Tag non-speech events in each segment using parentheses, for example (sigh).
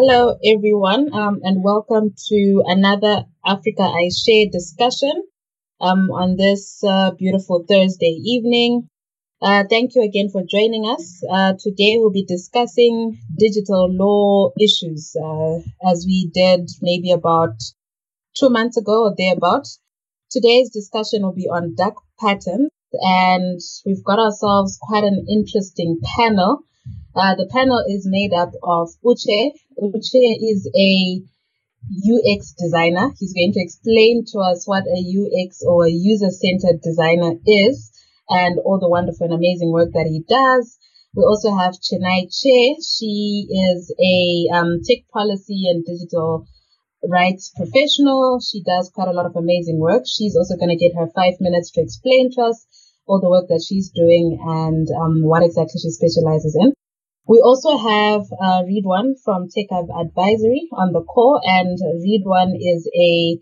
Hello, everyone, um, and welcome to another Africa I Share discussion um, on this uh, beautiful Thursday evening. Uh, thank you again for joining us. Uh, today we'll be discussing digital law issues, uh, as we did maybe about two months ago or thereabout. Today's discussion will be on dark patterns, and we've got ourselves quite an interesting panel. Uh, the panel is made up of Uche. Uche is a UX designer. He's going to explain to us what a UX or a user centered designer is and all the wonderful and amazing work that he does. We also have Chenai Chair. She is a um, tech policy and digital rights professional. She does quite a lot of amazing work. She's also going to get her five minutes to explain to us all the work that she's doing and um, what exactly she specializes in. We also have uh, Ridwan from Tech Advisory on the call, and Ridwan is a,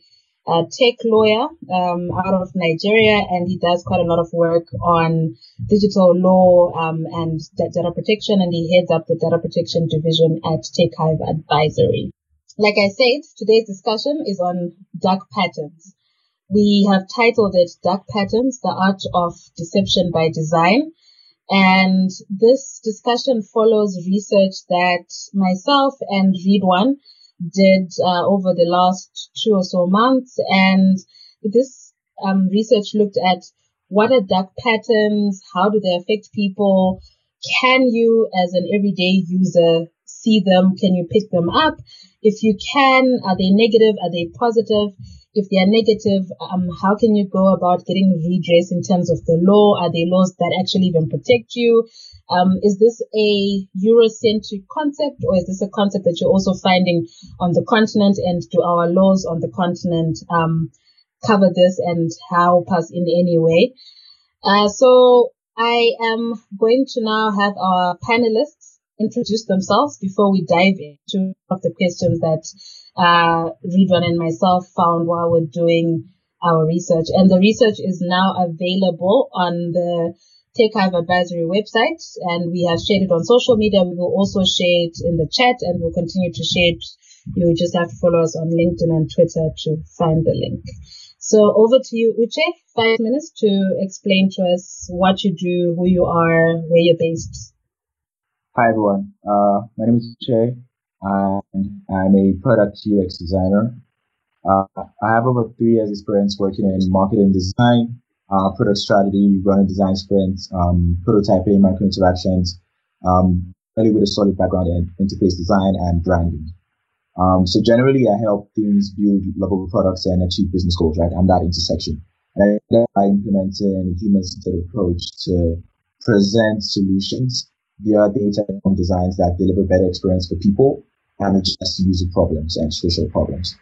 a tech lawyer um, out of Nigeria, and he does quite a lot of work on digital law um, and data protection, and he heads up the data protection division at Tech Advisory. Like I said, today's discussion is on dark patterns. We have titled it Dark Patterns, the Art of Deception by Design. And this discussion follows research that myself and Ridwan did uh, over the last two or so months. And this um, research looked at what are dark patterns? How do they affect people? Can you, as an everyday user, see them? Can you pick them up? If you can, are they negative? Are they positive? If they are negative, um, how can you go about getting redress in terms of the law? Are there laws that actually even protect you? Um, is this a Eurocentric concept or is this a concept that you're also finding on the continent and do our laws on the continent um, cover this and help us in any way? Uh, so I am going to now have our panelists introduce themselves before we dive into of the questions that uh, and myself found while we're doing our research. And the research is now available on the Tech Hive Advisory website, and we have shared it on social media. We will also share it in the chat, and we'll continue to share it. You just have to follow us on LinkedIn and Twitter to find the link. So over to you, Uche. Five minutes to explain to us what you do, who you are, where you're based. Hi everyone. Uh, my name is Uche and I'm a product UX designer. Uh, I have over three years experience working in marketing design, uh, product strategy, running design sprints, um, prototyping, micro interactions, um, really with a solid background in interface design and branding. Um, so generally, I help teams build lovable products and achieve business goals. Right, I'm that intersection, and I, I implementing a human-centered approach to present solutions via data designs that deliver better experience for people and address user problems and social problems.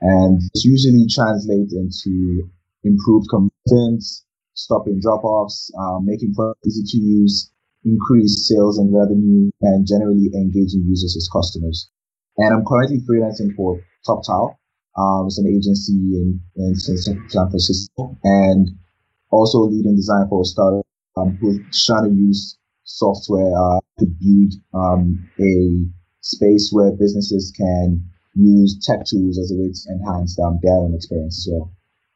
And this usually translates into improved conversions, stopping drop-offs, um, making products easy to use, increased sales and revenue, and generally engaging users as customers. And I'm currently freelancing for Toptal. Um, it's an agency in, in San Francisco and also leading design for a startup um, who's trying to use software uh, to build um, a space where businesses can use tech tools as a way to enhance um, their own experience well.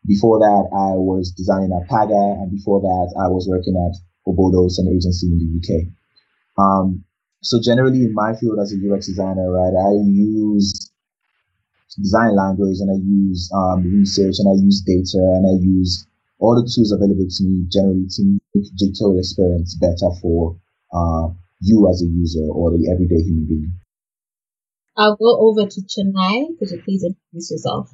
Before that, I was designing at Paga, and before that, I was working at Obodos, an agency in the UK. Um, so generally, in my field as a UX designer, right, I use design language and I use um, research and I use data and I use all the tools available to me generally to make digital experience better for uh, you as a user or the everyday human being. I'll go over to Chenai. Could you please introduce yourself?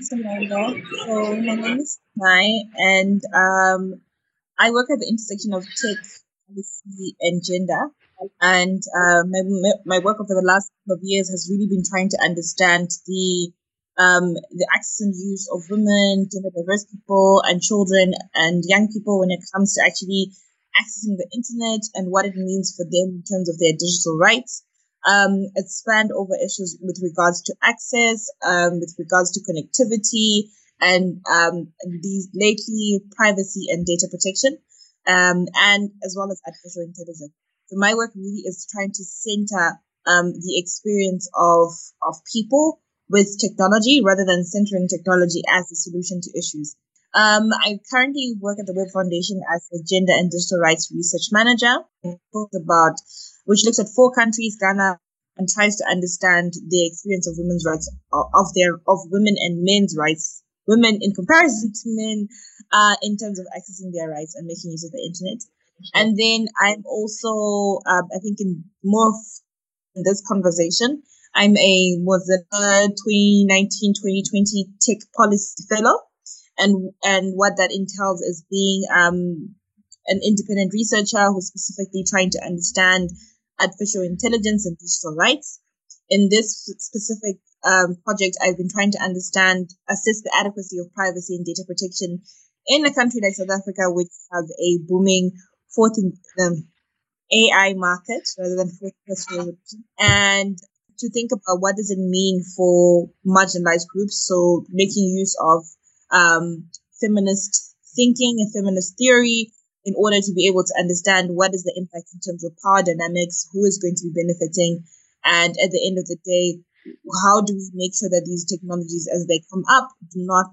So, my name is Chenai, and um, I work at the intersection of tech, policy, and gender. And uh, my, my work over the last couple of years has really been trying to understand the um, the access and use of women, gender diverse people, and children and young people when it comes to actually accessing the internet and what it means for them in terms of their digital rights. Um, spanned over issues with regards to access, um, with regards to connectivity, and um, these lately privacy and data protection, um, and as well as artificial intelligence. So my work really is trying to center um, the experience of of people with technology rather than centering technology as the solution to issues. Um, I currently work at the Web Foundation as a gender and digital rights research manager, about which looks at four countries, Ghana, and tries to understand the experience of women's rights of their of women and men's rights, women in comparison to men, uh, in terms of accessing their rights and making use of the internet. And then I'm also, um, I think, in more in this conversation, I'm a was a 2019 2020 Tech Policy Fellow, and and what that entails is being um, an independent researcher who's specifically trying to understand artificial intelligence and digital rights. In this specific um, project, I've been trying to understand, assess the adequacy of privacy and data protection in a country like South Africa, which has a booming fourth um, AI market rather than fourth and to think about what does it mean for marginalized groups. So making use of um, feminist thinking and feminist theory in order to be able to understand what is the impact in terms of power dynamics, who is going to be benefiting, and at the end of the day, how do we make sure that these technologies, as they come up, do not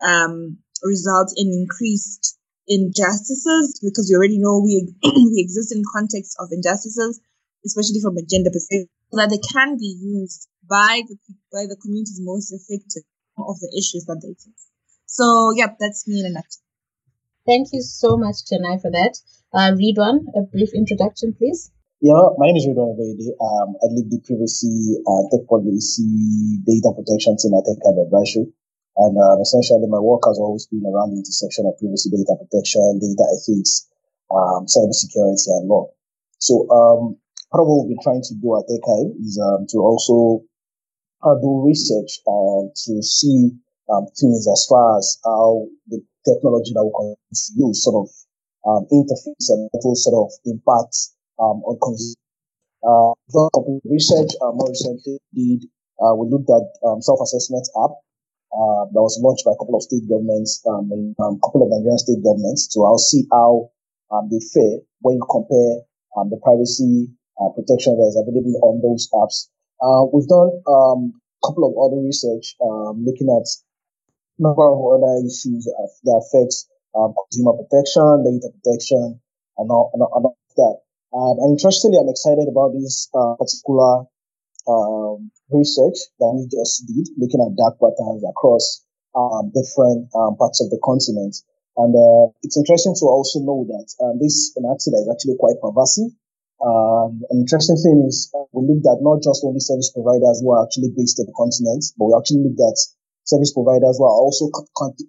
um, result in increased injustices? Because we already know we (clears throat) we exist in context of injustices, especially from a gender perspective, that they can be used by the by the communities most affected of the issues that they face. So, yep, that's me in a nutshell. Thank you so much, Chenai, for that. Uh, Ridwan, a brief introduction, please. Yeah, my name is Ridwan Oloyede. Um, I lead the privacy uh, tech policy data protection team at Tech Hive Advisory. And um, essentially, my work has always been around the intersection of privacy data protection, data ethics, um, cybersecurity, and law. So, um, part of what we've been trying to do at TechCab is um, to also uh, do research uh, to see um, things as far as how the technology that can use sort of um, interface and that will sort of impact um, on consumers. Uh, research uh, more recently did uh, we looked at um, self-assessment app uh, that was launched by a couple of state governments um, and a um, couple of Nigerian state governments to I'll see how um, they fare when you compare um, the privacy uh, protection that is available on those apps. Uh, we've done um, a couple of other research um, looking at number of other issues that affects um, consumer protection, data protection, and all, and all, and all that. Um, and interestingly, I'm excited about this uh, particular um, research that we just did, looking at dark patterns across um, different um, parts of the continent. And uh, it's interesting to also know that um, this accident is actually quite pervasive. Um, an interesting thing is uh, we looked at not just only service providers who are actually based in the continent, but we actually looked at service providers who are also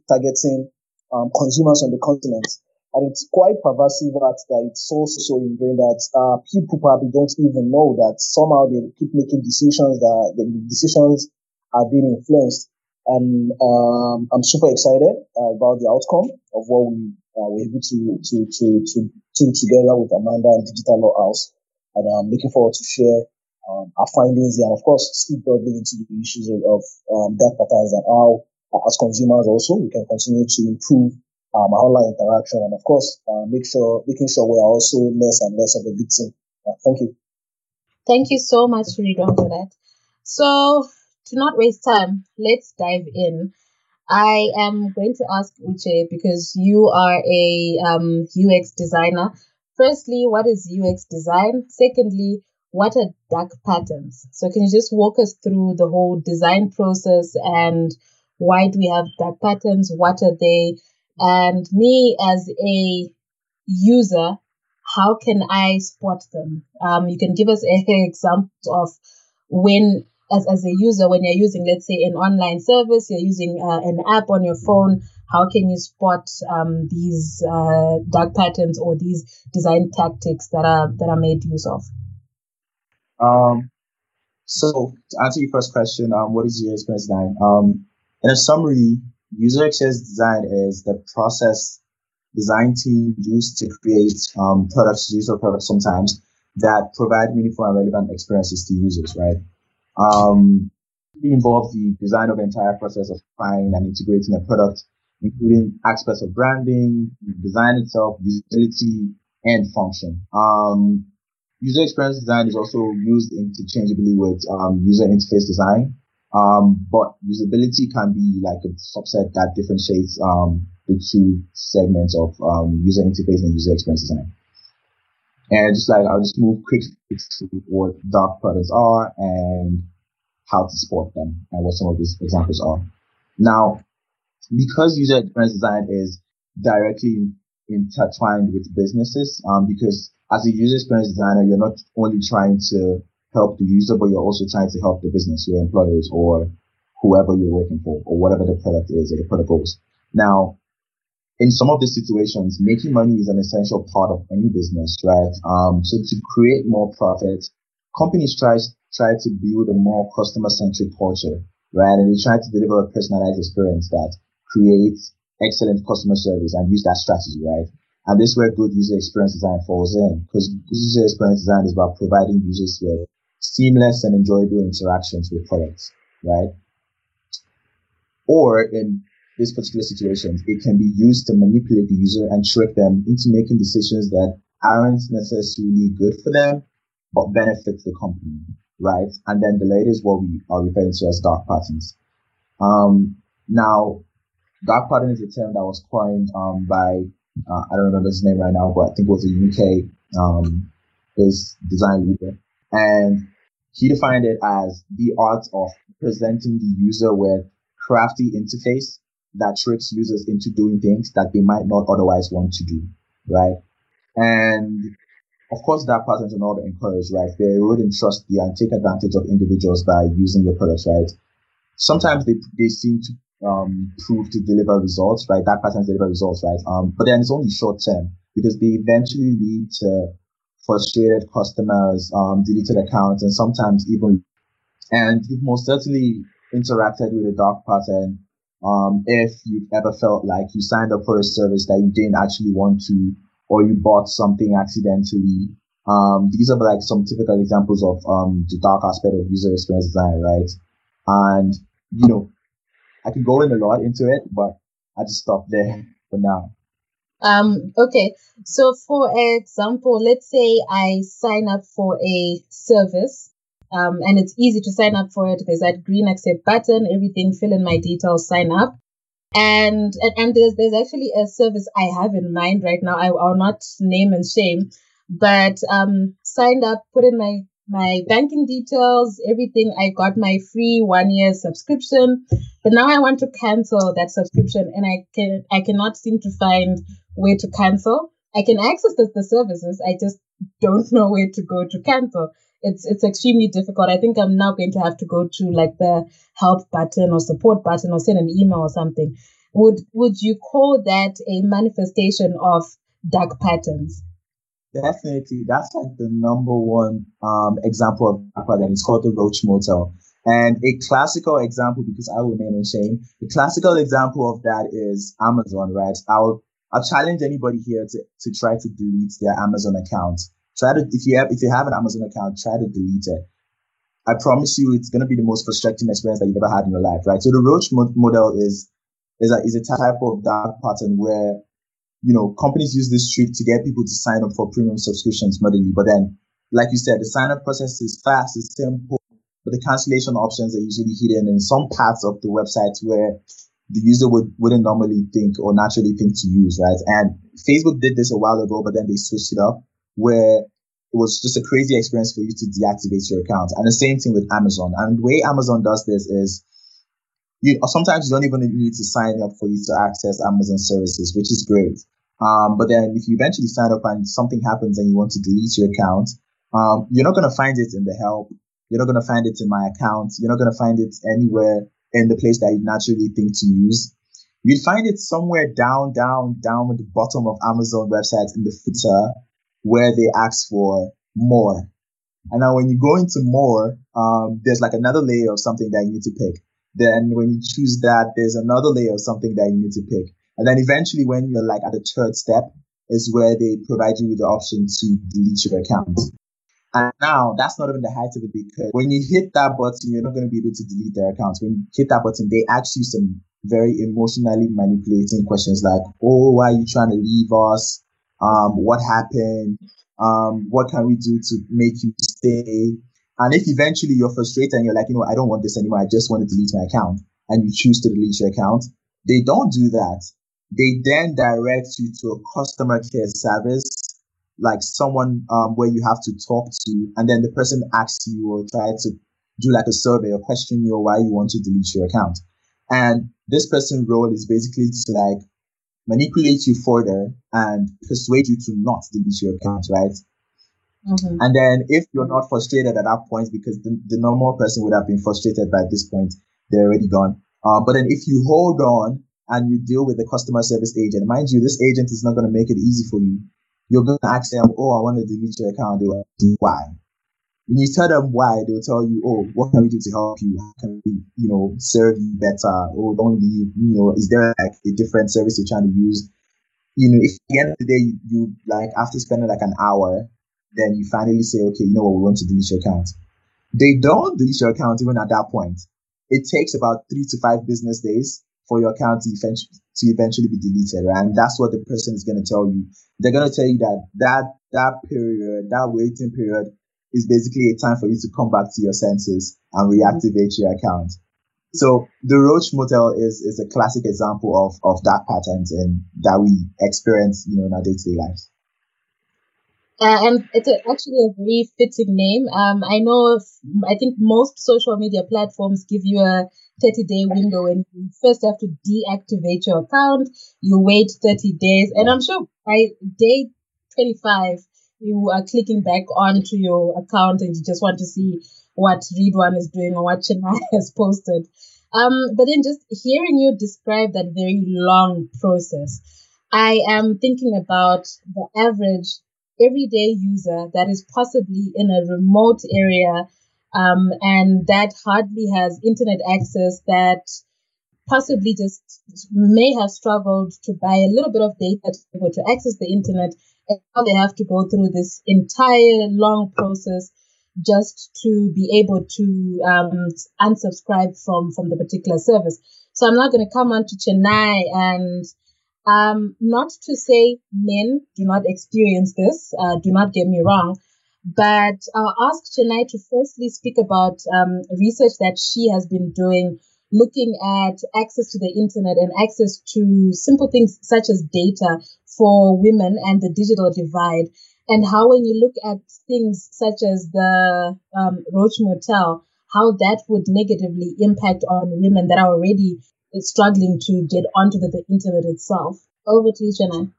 targeting um, consumers on the continent. And it's quite pervasive that, that it's also so ingrained that uh, people probably don't even know that somehow they keep making decisions that the decisions are being influenced. And um, I'm super excited uh, about the outcome of what we uh, were able to to to to to together with Amanda and Digital Law House. And I'm looking forward to share um, our findings here, and of course, speak broadly into the issues of, of um, patterns and how, uh, as consumers, also we can continue to improve um, our online interaction, and of course, uh, make sure making sure we are also less and less of a victim. Uh, thank you. Thank you so much, Ridwan, for that. So, to not waste time, let's dive in. I am going to ask Uche because you are a um, UX designer. Firstly, what is UX design? Secondly, what are dark patterns? So can you just walk us through the whole design process and why do we have dark patterns? What are they? And me as a user, how can I spot them? Um, you can give us a example of when, as, as a user, when you're using, let's say, an online service, you're using uh, an app on your phone, how can you spot um, these uh, dark patterns or these design tactics that are that are made use of? Um, so to answer your first question, um, what is user experience design? Um, in a summary, user experience design is the process design team used to create um, products, user products sometimes that provide meaningful and relevant experiences to users, right? Um, it involves the design of the entire process of buying and integrating a product, including aspects of branding, design itself, usability, and function. Um, user experience design is also used interchangeably with um, user interface design. Um, but usability can be like a subset that differentiates um, the two segments of um, user interface and user experience design. And just like I'll just move quickly to what dark patterns are and how to support them and what some of these examples are. Now, because user experience design is directly intertwined with businesses, um, because as a user experience designer, you're not only trying to help the user, but you're also trying to help the business, your employers, or whoever you're working for, or whatever the product is or the product goals. Now, in some of these situations, making money is an essential part of any business, right? Um, so to create more profit, companies try try to build a more customer centric culture, right? And they try to deliver a personalized experience that creates excellent customer service and use that strategy, right? And this is where good user experience design falls in because user experience design is about providing users with seamless and enjoyable interactions with products, right? Or in this particular situation, it can be used to manipulate the user and trick them into making decisions that aren't necessarily good for them, but benefit the company, right? And then the later is what we are referring to as dark patterns. Um, now, dark pattern is a term that was coined um, by uh, I don't remember his name right now, but I think it was a UK um, his design leader, and he defined it as the art of presenting the user with crafty interface that tricks users into doing things that they might not otherwise want to do, right? And of course, dark patterns are not encouraged, right? They wouldn't trust you and take advantage of individuals by using your products, right? Sometimes they, they seem to um, prove to deliver results, right? Dark patterns deliver results, right? Um, but then it's only short term because they eventually lead to frustrated customers, um, deleted accounts, and sometimes even, and you've most certainly interacted with a dark pattern. Um, if you've ever felt like you signed up for a service that you didn't actually want to, or you bought something accidentally. Um, these are like some typical examples of um, the dark aspect of user experience design, right? And you know, I can go in a lot into it, but I just stop there for now. Um, okay. So for example, let's say I sign up for a service. Um, and it's easy to sign up for it. There's that green accept button, everything, fill in my details, sign up. And, and, and there's, there's actually a service I have in mind right now. I will not name and shame, but, um, signed up, put in my my banking details, everything. I got my free one year subscription, but now I want to cancel that subscription and I can I cannot seem to find where to cancel. I can access the, the services. I just don't know where to go to cancel. It's it's extremely difficult. I think I'm now going to have to go to like the help button or support button or send an email or something. Would would you call that a manifestation of dark patterns? Definitely, that's like the number one um, example of that pattern. It's called the Roach Motel. And a classical example, because I will name and shame, a classical example of that is Amazon, right? I'll I'll challenge anybody here to, to try to delete their Amazon account. Try to if you have if you have an Amazon account, try to delete it. I promise you, it's gonna be the most frustrating experience that you've ever had in your life, right? So the Roach Motel is is a is a type of dark pattern where you know, companies use this trick to get people to sign up for premium subscriptions moderately. But then, like you said, the sign up process is fast, it's simple, but the cancellation options are usually hidden in some parts of the website where the user would, wouldn't normally think or naturally think to use, right? And Facebook did this a while ago, but then they switched it up where it was just a crazy experience for you to deactivate your account. And the same thing with Amazon. And the way Amazon does this is you sometimes you don't even need to sign up for you to access Amazon services, which is great. Um, but then if you eventually sign up and something happens and you want to delete your account, um, you're not going to find it in the help. You're not going to find it in my account. You're not going to find it anywhere in the place that you naturally think to use. You'd find it somewhere down, down, down at the bottom of Amazon websites in the footer where they ask for more. And now when you go into more, um, there's like another layer of something that you need to pick. Then when you choose that, there's another layer of something that you need to pick. And then eventually, when you're like at the third step, is where they provide you with the option to delete your account. And now that's not even the height of it because when you hit that button, you're not going to be able to delete their accounts. When you hit that button, they ask you some very emotionally manipulating questions like, "Oh, why are you trying to leave us? Um, what happened? Um, what can we do to make you stay? And if eventually you're frustrated and you're like, you know, I don't want this anymore, I just want to delete my account, and you choose to delete your account, they don't do that. They then direct you to a customer care service, like someone um, where you have to talk to, and then the person asks you or try to do like a survey or question you or why you want to delete your account. And this person's role is basically to like manipulate you further and persuade you to not delete your account, right? Mm-hmm. And then if you're not frustrated at that point, because the, the normal person would have been frustrated by this point, they're already gone. Uh, but then if you hold on and you deal with the customer service agent, mind you, this agent is not going to make it easy for you. You're going to ask them, oh, I want to delete your account. They will why? When you tell them why, they'll tell you, oh, what can we do to help you? How can we, you know, serve you better? Or don't leave, you know, is there like a different service you're trying to use? You know, if at the end of the day, you, you like, after spending like an hour, then you finally say, okay, you know what, we want to delete your account. They don't delete your account even at that point. It takes about three to five business days for your account to eventually, to eventually be deleted, right? And that's what the person is going to tell you. They're going to tell you that that that period, that waiting period, is basically a time for you to come back to your senses and mm-hmm. reactivate your account. So the Roach Motel is is a classic example of of that pattern and that we experience, you know, in our day to day lives. Uh, and it's actually a very fitting name. Um, I know, if, I think most social media platforms give you a 30 day window and you first have to deactivate your account. You wait 30 days. And I'm sure by day 25, you are clicking back onto your account and you just want to see what Ridwan is doing or what Chenai (laughs) has posted. Um, but then just hearing you describe that very long process, I am thinking about the average everyday user that is possibly in a remote area um, and that hardly has internet access that possibly just may have struggled to buy a little bit of data to be able to access the internet and now they have to go through this entire long process just to be able to um, unsubscribe from from the particular service. So I'm not going to come on to Chenai and um, not to say men do not experience this. Uh, do not get me wrong, but I'll ask Chenai to firstly speak about um, research that she has been doing looking at access to the internet and access to simple things such as data for women and the digital divide. And how, when you look at things such as the um, Roach Motel, how that would negatively impact on women that are already struggling to get onto the, the internet itself. Over to you, Jenna.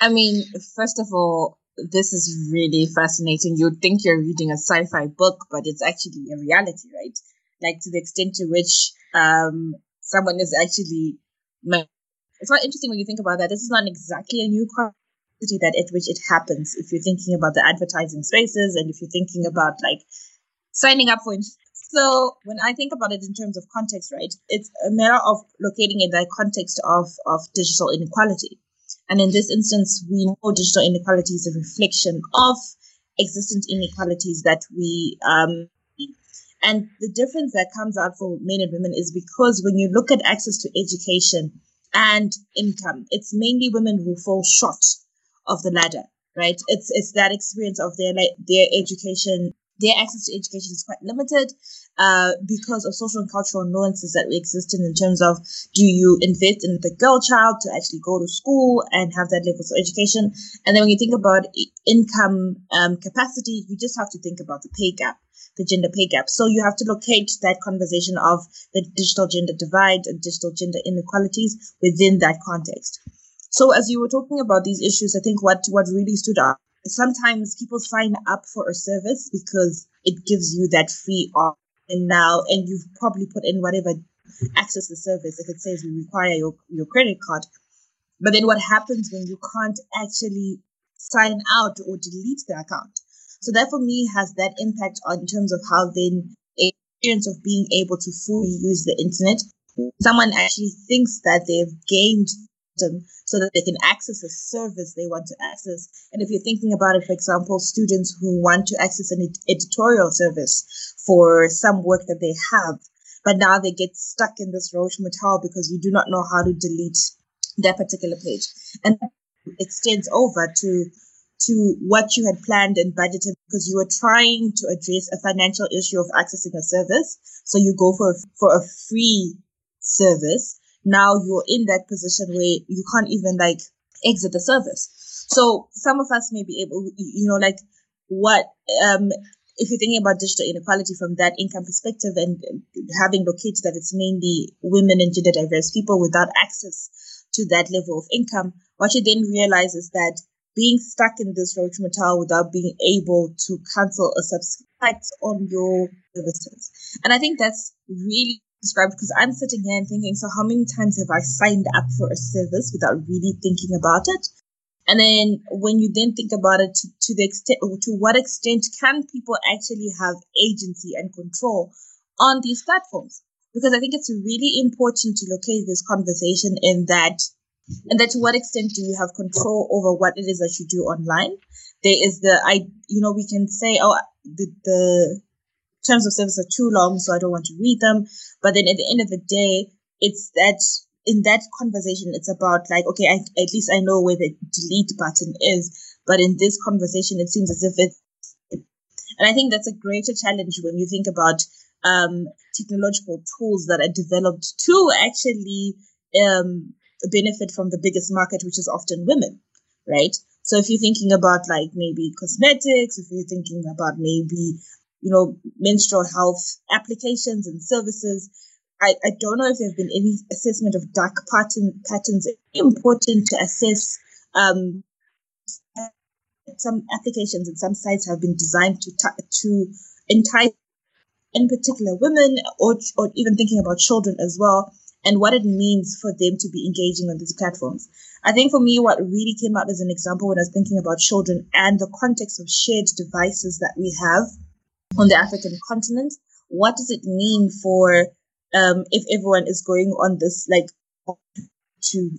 I mean, first of all, this is really fascinating. You'd think you're reading a sci-fi book, but it's actually a reality, right? Like to the extent to which um, someone is actually it's quite interesting when you think about that. This is not exactly a new quantity that at which it happens. If you're thinking about the advertising spaces and if you're thinking about like signing up for. So when I think about it in terms of context, right, it's a matter of locating in that context of of digital inequality. And in this instance, we know digital inequality is a reflection of existent inequalities that we um, and the difference that comes out for men and women is because when you look at access to education, and income. It's mainly women who fall short of the ladder, right? It's it's that experience of their like, their education, their access to education is quite limited uh, because of social and cultural nuances that exist in, in terms of do you invest in the girl child to actually go to school and have that level of education, and then when you think about income um, capacity, you just have to think about the pay gap the gender pay gap. So you have to locate that conversation of the digital gender divide and digital gender inequalities within that context. So as you were talking about these issues, I think what, what really stood out, sometimes people sign up for a service because it gives you that free option and now, and you've probably put in whatever access the service. If it says we require your, your credit card, but then what happens when you can't actually sign out or delete the account? So that for me has that impact on in terms of how then experience of being able to fully use the internet. Someone actually thinks that they've gained them so that they can access a service they want to access. And if you're thinking about it, for example, students who want to access an ed- editorial service for some work that they have, but now they get stuck in this Roach Motel because you do not know how to delete that particular page. And it extends over to to what you had planned and budgeted because you were trying to address a financial issue of accessing a service. So you go for for a free service. Now you're in that position where you can't even like exit the service. So some of us may be able, you know, like what, um, if you're thinking about digital inequality from that income perspective and having located that it's mainly women and gender diverse people without access to that level of income, what you then realize is that being stuck in this roach motel without being able to cancel a subscribe on your services. And I think that's really described because I'm sitting here and thinking, so how many times have I signed up for a service without really thinking about it? And then when you then think about it to, to the extent, to what extent can people actually have agency and control on these platforms? Because I think it's really important to locate this conversation in that and that to what extent do you have control over what it is that you do online there is the i you know we can say oh the, the terms of service are too long so i don't want to read them but then at the end of the day it's that in that conversation it's about like okay I, at least i know where the delete button is but in this conversation it seems as if it's and i think that's a greater challenge when you think about um, technological tools that are developed to actually um, benefit from the biggest market, which is often women, right? So if you're thinking about like maybe cosmetics, if you're thinking about maybe, you know, menstrual health applications and services, I, I don't know if there have been any assessment of dark pattern patterns. It's important to assess um, some applications and some sites have been designed to t- to entice in particular women or or even thinking about children as well and what it means for them to be engaging on these platforms. I think for me, what really came out as an example when I was thinking about children and the context of shared devices that we have on the African continent, what does it mean for um, if everyone is going on this like to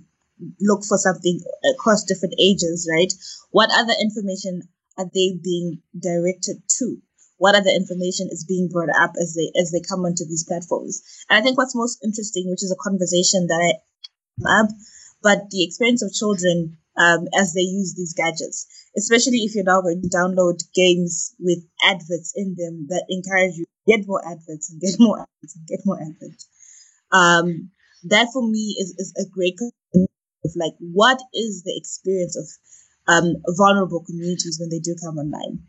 look for something across different ages, right? What other information are they being directed to? what other information is being brought up as they as they come onto these platforms. And I think what's most interesting, which is a conversation that I have, but the experience of children um, as they use these gadgets, especially if you're now going to download games with adverts in them that encourage you get more adverts and get more adverts and get more adverts. Um, that for me is, is a great of like what is the experience of um, vulnerable communities when they do come online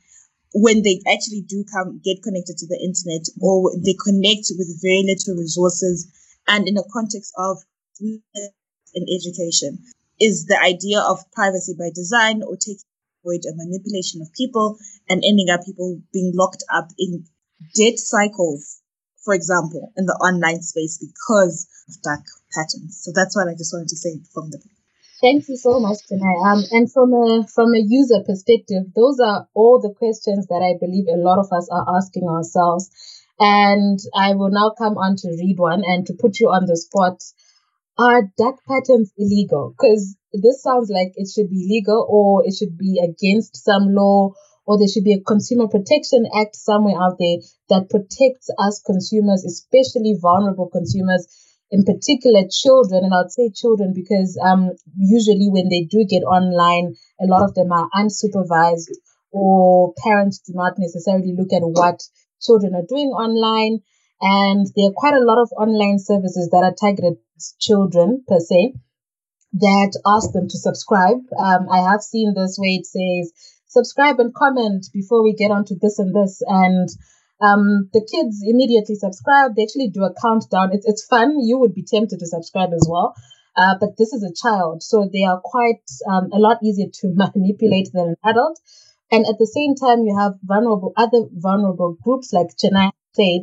when they actually do come get connected to the internet or they connect with very little resources and in a context of in education is the idea of privacy by design or taking away a manipulation of people and ending up people being locked up in debt cycles for example in the online space because of dark patterns so that's what i just wanted to say from the Thank you so much, Chenai. Um, and from a from a user perspective, those are all the questions that I believe a lot of us are asking ourselves. And I will now come on to Ridwan and to put you on the spot. Are dark patterns illegal? Because this sounds like it should be legal or it should be against some law or there should be a consumer protection act somewhere out there that protects us consumers, especially vulnerable consumers in particular children, and I'd say children because um, usually when they do get online, a lot of them are unsupervised or parents do not necessarily look at what children are doing online. And there are quite a lot of online services that are targeted children per se that ask them to subscribe. Um, I have seen this where it says subscribe and comment before we get onto this and this. And um, the kids immediately subscribe. They actually do a countdown. It's, it's fun. You would be tempted to subscribe as well. Uh, but this is a child, so they are quite um, a lot easier to (laughs) manipulate than an adult. And at the same time, you have vulnerable other vulnerable groups like Chenai said,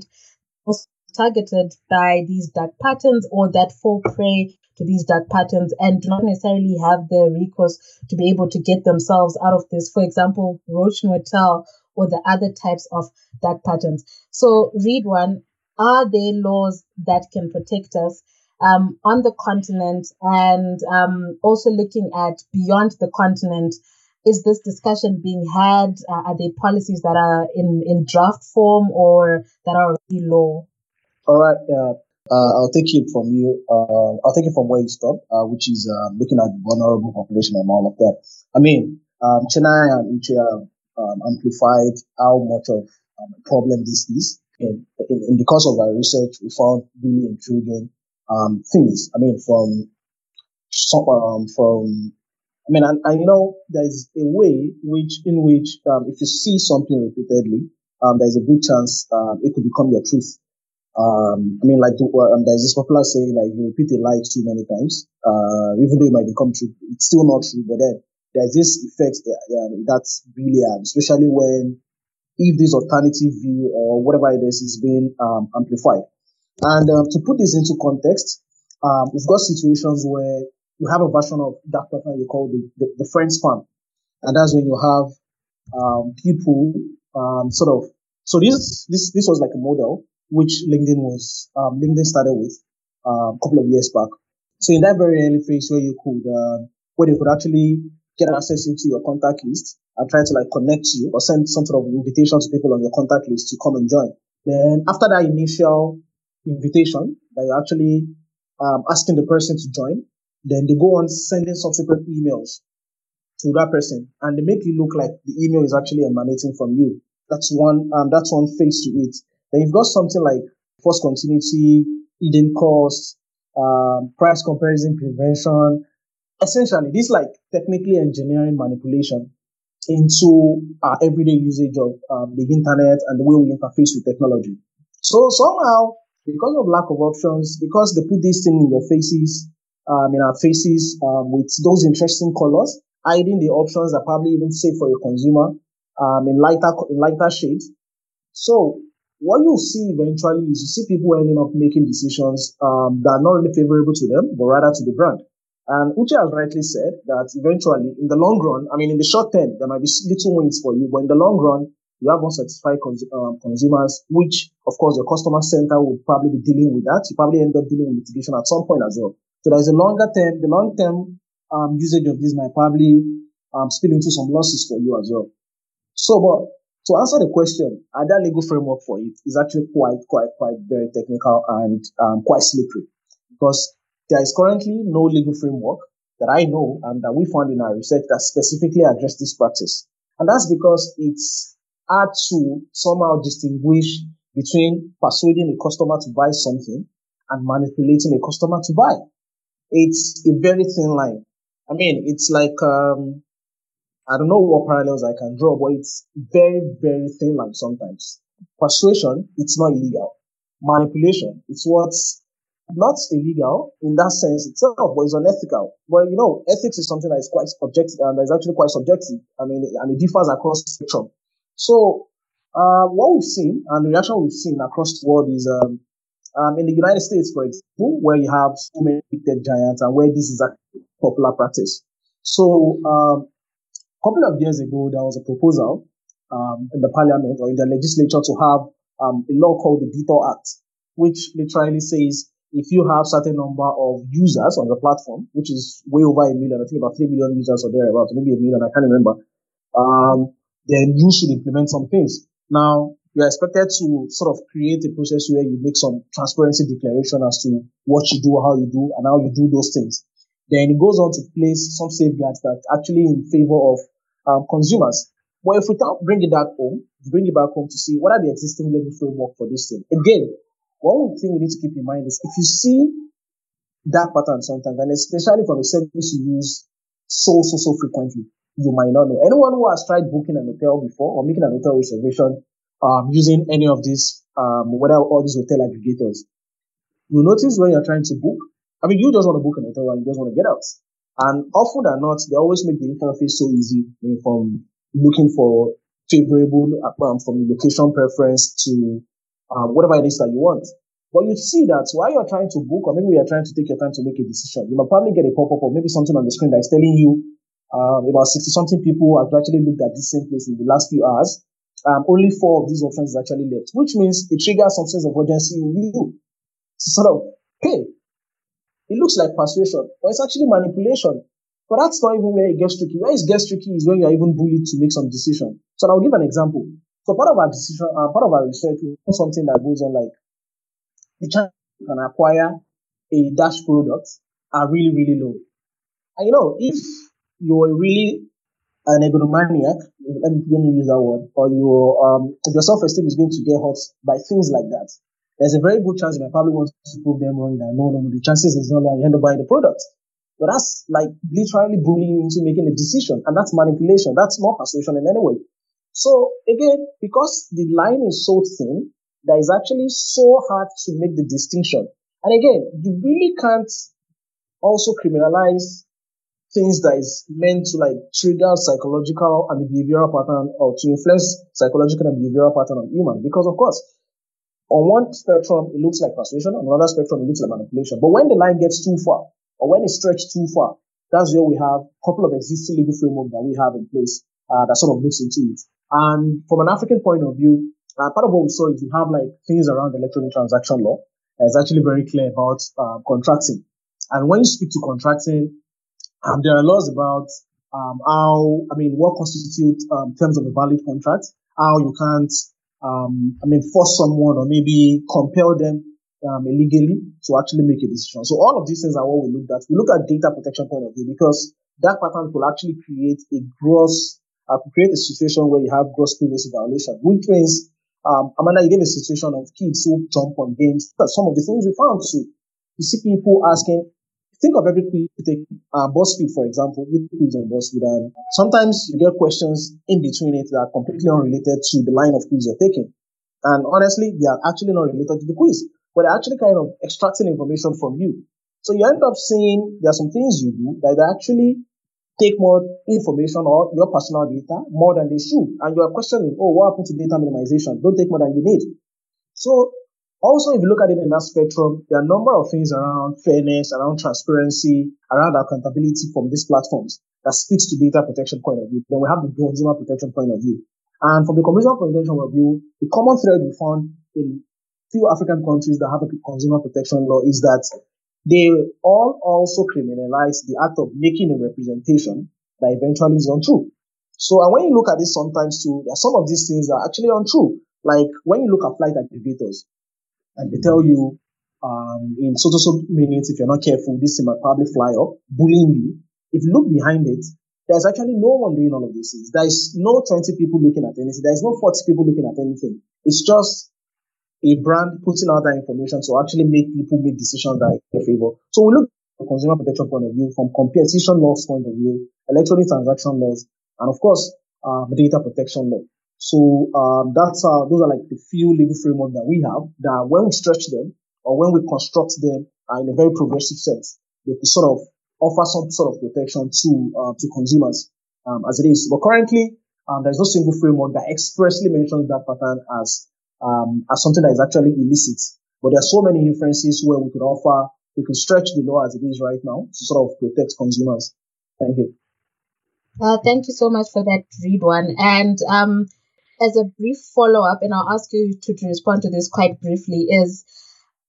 also targeted by these dark patterns or that fall prey to these dark patterns and do not necessarily have the recourse to be able to get themselves out of this. For example, Roach Motel or the other types of dark patterns. So, Ridwan Are there laws that can protect us um, on the continent and um, also looking at beyond the continent? Is this discussion being had? Uh, are there policies that are in, in draft form or that are already law? All right. Uh, uh, I'll take it from you. Uh, I'll take it from where you stopped, uh, which is uh, looking at the vulnerable population and all of that. I mean, um, Chenai and Uche have um, amplified how much of um, a problem this is. In, in, in, the course of our research, we found really intriguing um, things. I mean, from some, um, from I mean, you know, there's a way which in which um, if you see something repeatedly, um, there's a good chance um, it could become your truth. Um, I mean, like um, there's this popular saying like you repeat a lie too many times, uh, even though it might become true, it's still not true. But then there's this effect uh, that's really hard, especially when if this alternative view or whatever it is is being um, amplified. And um, to put this into context, um, we've got situations where you have a version of dark pattern you call the, the, the friend spam. And that's when you have um, people um, sort of so this this this was like a model which LinkedIn was um, LinkedIn started with uh, a couple of years back. So in that very early phase where you could uh, where they could actually get access into your contact list and try to like connect you or send some sort of invitation to people on your contact list to come and join. Then after that initial invitation that you're actually um, asking the person to join, then they go on sending subsequent emails to that person and they make it look like the email is actually emanating from you. That's one, um, that's one face to it. Then you've got something like force continuity, hidden cost, um, price comparison prevention. Essentially, this like technically engineering manipulation into our everyday usage of um, the internet and the way we interface with technology. So somehow, because of lack of options, because they put this thing in your faces, um, in our faces um, with those interesting colors, hiding the options that probably even safe for your consumer um, in lighter in lighter shades. So what you see eventually is you see people ending up making decisions um, that are not really favorable to them, but rather to the brand. And Uche has rightly said that eventually, in the long run, I mean, in the short term, there might be little wins for you, but in the long run, you have unsatisfied cons- um, consumers, which, of course, your customer center would probably be dealing with that. You probably end up dealing with litigation at some point as well. So there's a longer term, the long term um, usage of this might probably um, spill into some losses for you as well. So, but to answer the question, other legal framework for it is actually quite, quite, quite very technical and um, quite slippery because there is currently no legal framework that I know and that we found in our research that specifically address this practice. And that's because it's hard to somehow distinguish between persuading a customer to buy something and manipulating a customer to buy it's a very thin line. I mean, it's like um, I don't know what parallels I can draw, but it's very, very thin line sometimes. Persuasion, it's not illegal. Manipulation, it's what's not illegal in that sense itself, but it's unethical. But you know, ethics is something that is quite objective and is actually quite subjective. I mean, and it differs across spectrum. So, uh, what we've seen and the reaction we've seen across the world is um, um, in the United States, for example, where you have so many big tech giants and where this is a popular practice. So, um, a couple of years ago, there was a proposal um, in the parliament or in the legislature to have um, a law called the Detour Act, which literally says if you have certain number of users on the platform, which is way over a million, I think about 3 million users or thereabouts, maybe a million, I can't remember, um, then you should implement some things. Now, you're expected to sort of create a process where you make some transparency declaration as to what you do, how you do, and how you do those things. Then it goes on to place some safeguards that actually in favor of um, consumers. But if we can't bring it back home, bring it back home to see what are the existing legal framework for this thing. Again, one thing we need to keep in mind is if you see that pattern sometimes, and especially from a service you use so, so, so frequently, you might not know. Anyone who has tried booking an hotel before or making an hotel reservation um, using any of these, um, whether all these hotel aggregators. You notice when you're trying to book, I mean, you just want to book an hotel and you just want to get out. And often than not, they always make the interface so easy I mean, from looking for favorable um, from location preference to um, whatever it is that you want. But you see that while you're trying to book, or maybe you're trying to take your time to make a decision, you might probably get a pop-up or maybe something on the screen that's telling you um, about 60 something people have actually looked at this same place in the last few hours um, only four of these is actually left, which means it triggers some sense of urgency in you. So sort of, hey, it looks like persuasion, but it's actually manipulation. But that's not even where it gets tricky. Where it gets tricky is when you're even bullied to make some decision. So I'll give an example. So part of our decision, uh, part of our research is something that goes on like the chance you can acquire a dash product are really, really low. And you know, if you're really an egomaniac, let me, let use that word, or your um, your self-esteem is going to get hurt by things like that, there's a very good chance you might probably want to prove them wrong that no, no, no, the chances is not like you end up buying the product. But that's like literally bullying you into making a decision, and that's manipulation. That's more persuasion in any way. So again, because the line is so thin, that is actually so hard to make the distinction. And again, you really can't also criminalize things that is meant to like trigger psychological and behavioral pattern or to influence psychological and behavioral pattern on human. Because of course, on one spectrum, it looks like persuasion. On another spectrum, it looks like manipulation. But when the line gets too far or when it's stretched too far, that's where we have a couple of existing legal framework that we have in place uh, that sort of looks into it. And from an African point of view, uh, part of what we saw is we have like things around electronic transaction law. It's actually very clear about uh, contracting. And when you speak to contracting, um, there are laws about um, how, I mean, what constitutes um, terms of a valid contract, how you can't, um, I mean, force someone or maybe compel them um, illegally to actually make a decision. So all of these things are what we looked at. We look at data protection point of view because dark pattern could actually create a gross, uh, create a situation where you have gross privacy violation, which means, um, Amanda, you gave a situation of kids who jump on games. That's some of the things we found too. You see people asking, think of every quiz you take, uh, BuzzFeed, for example, you quiz on BuzzFeed, and sometimes you get questions in between it that are completely unrelated to the line of quiz you're taking. And honestly, they are actually not related to the quiz, but they're actually kind of extracting information from you. So you end up seeing there are some things you do that actually take more information or your personal data more than they should. And you are questioning, oh, what happened to data minimization? Don't take more than you need. So also, if you look at it in that spectrum, there are a number of things around fairness, around transparency, around accountability from these platforms that speaks to data protection point of view. Then we have the consumer protection point of view. And from the consumer protection point of view, the common thread we found in few African countries that have a consumer protection law is that they all also criminalize the act of making a representation that eventually is untrue. So, and when you look at this sometimes too, there are some of these things that are actually untrue. Like when you look at flight aggregators, and they tell you um, in so so minutes, if you're not careful, this thing might probably fly up, bullying you. If you look behind it, there's actually no one doing all of these things. There is no 20 people looking at anything. There is no 40 people looking at anything. It's just a brand putting out that information to actually make people make decisions that in favor. So we look from consumer protection point of view, from competition laws point of view, electronic transaction laws, and of course, uh, data protection law. So um, that's uh, those are like the few legal framework that we have that when we stretch them or when we construct them uh, in a very progressive sense, they could sort of offer some sort of protection to uh, to consumers um, as it is. But currently, um, there's no single framework that expressly mentions dark pattern as um, as something that is actually illicit. But there are so many inferences where we could offer, we could stretch the law as it is right now to sort of protect consumers. Thank you. Thank you so much for that, Ridwan. And um, as a brief follow up, and I'll ask you to, to respond to this quite briefly, is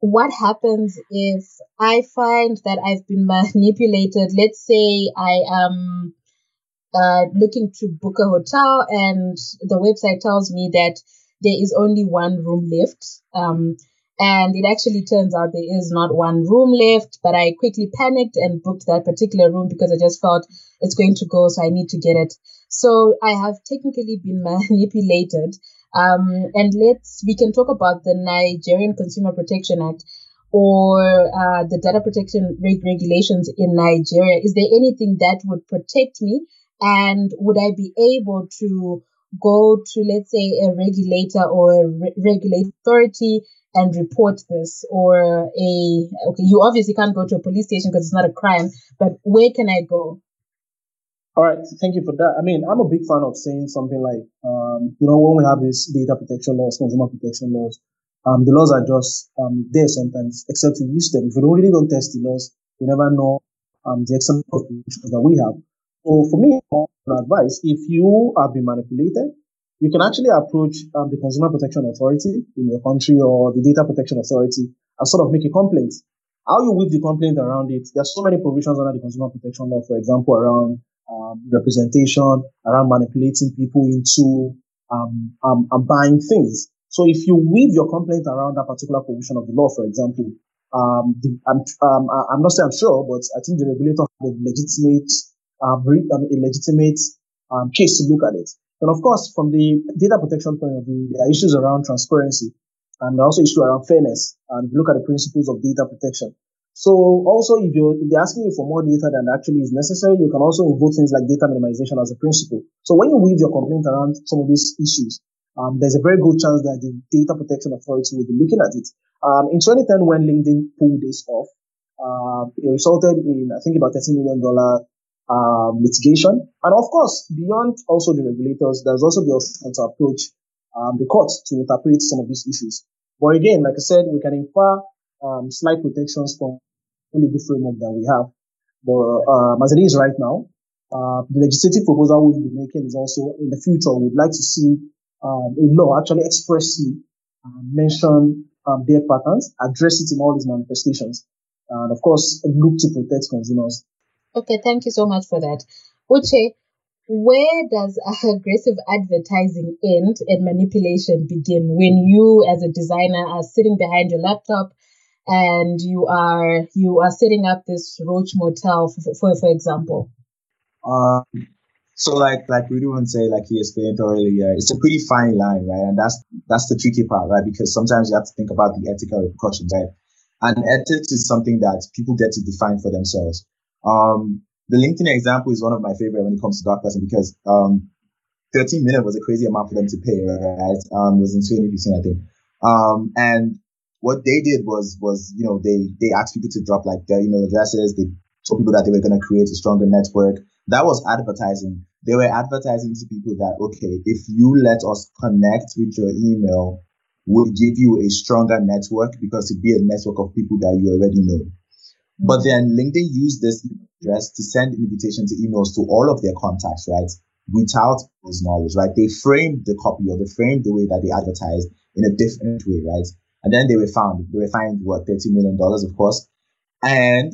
what happens if I find that I've been manipulated? Let's say I am uh, looking to book a hotel and the website tells me that there is only one room left. Um, and it actually turns out there is not one room left, but I quickly panicked and booked that particular room because I just felt it's going to go, so I need to get it. So I have technically been (laughs) manipulated. Um, and let's, we can talk about the Nigerian Consumer Protection Act or uh, the data protection reg- regulations in Nigeria. Is there anything that would protect me? And would I be able to go to, let's say, a regulator or a re- regulatory authority and report this or a okay you obviously can't go to a police station because it's not a crime but where can i go? All right thank you for that. I mean i'm a big fan of saying something like um, you know when we have these data protection laws consumer protection laws um, the laws are just um, there sometimes except we use them. If we don't really don't test the laws we never know um, the extent of that we have. So for me advice if you have been manipulated you can actually approach um, the Consumer Protection Authority in your country or the Data Protection Authority and sort of make a complaint. How you weave the complaint around it, there's so many provisions under the Consumer Protection Law, for example, around um, representation, around manipulating people into um, um, buying things. So if you weave your complaint around that particular provision of the law, for example, um, the, I'm, um, I'm not saying I'm sure, but I think the regulator has a legitimate, um, a legitimate um, case to look at it. And of course, from the data protection point of view, there are issues around transparency and also issues around fairness. And look at the principles of data protection. So also, if you're if they're asking you for more data than actually is necessary, you can also invoke things like data minimization as a principle. So when you weave your complaint around some of these issues, um, there's a very good chance that the Data Protection Authority will be looking at it. Um, in 2010, when LinkedIn pulled this off, uh, it resulted in, I think, about $13 million um, litigation. And of course, beyond also the regulators, there's also the option to approach um, the courts to interpret some of these issues. But again, like I said, we can infer um, slight protections from the framework that we have. But um, as it is right now, uh, the legislative proposal we'll be making is also in the future, we'd like to see um, a law actually expressly uh, mention um, their patterns, address it in all these manifestations, and of course, look to protect consumers. Okay, thank you so much for that. Uche, where does (laughs) aggressive advertising end and manipulation begin when you as a designer are sitting behind your laptop and you are you are setting up this roach motel for for, for example um so like like Rudy say, like he explained earlier, it's a pretty fine line, right? And that's that's the tricky part, right? Because sometimes you have to think about the ethical repercussions, right? And ethics is something that people get to define for themselves. Um, the LinkedIn example is one of my favorite when it comes to dark pattern because um, 13 million was a crazy amount for them to pay, right? Um, it was in 2015, I think. Um, and what they did was was you know they they asked people to drop like their email addresses. They told people that they were going to create a stronger network. That was advertising they were advertising to people that, okay, if you let us connect with your email, we'll give you a stronger network because it'd be a network of people that you already know. But then LinkedIn used this address to send invitations to emails to all of their contacts, right? Without those knowledge, right? They framed the copy or they framed the way that they advertised in a different way, right? And then they were found. They were fined what thirty million dollars, of course. And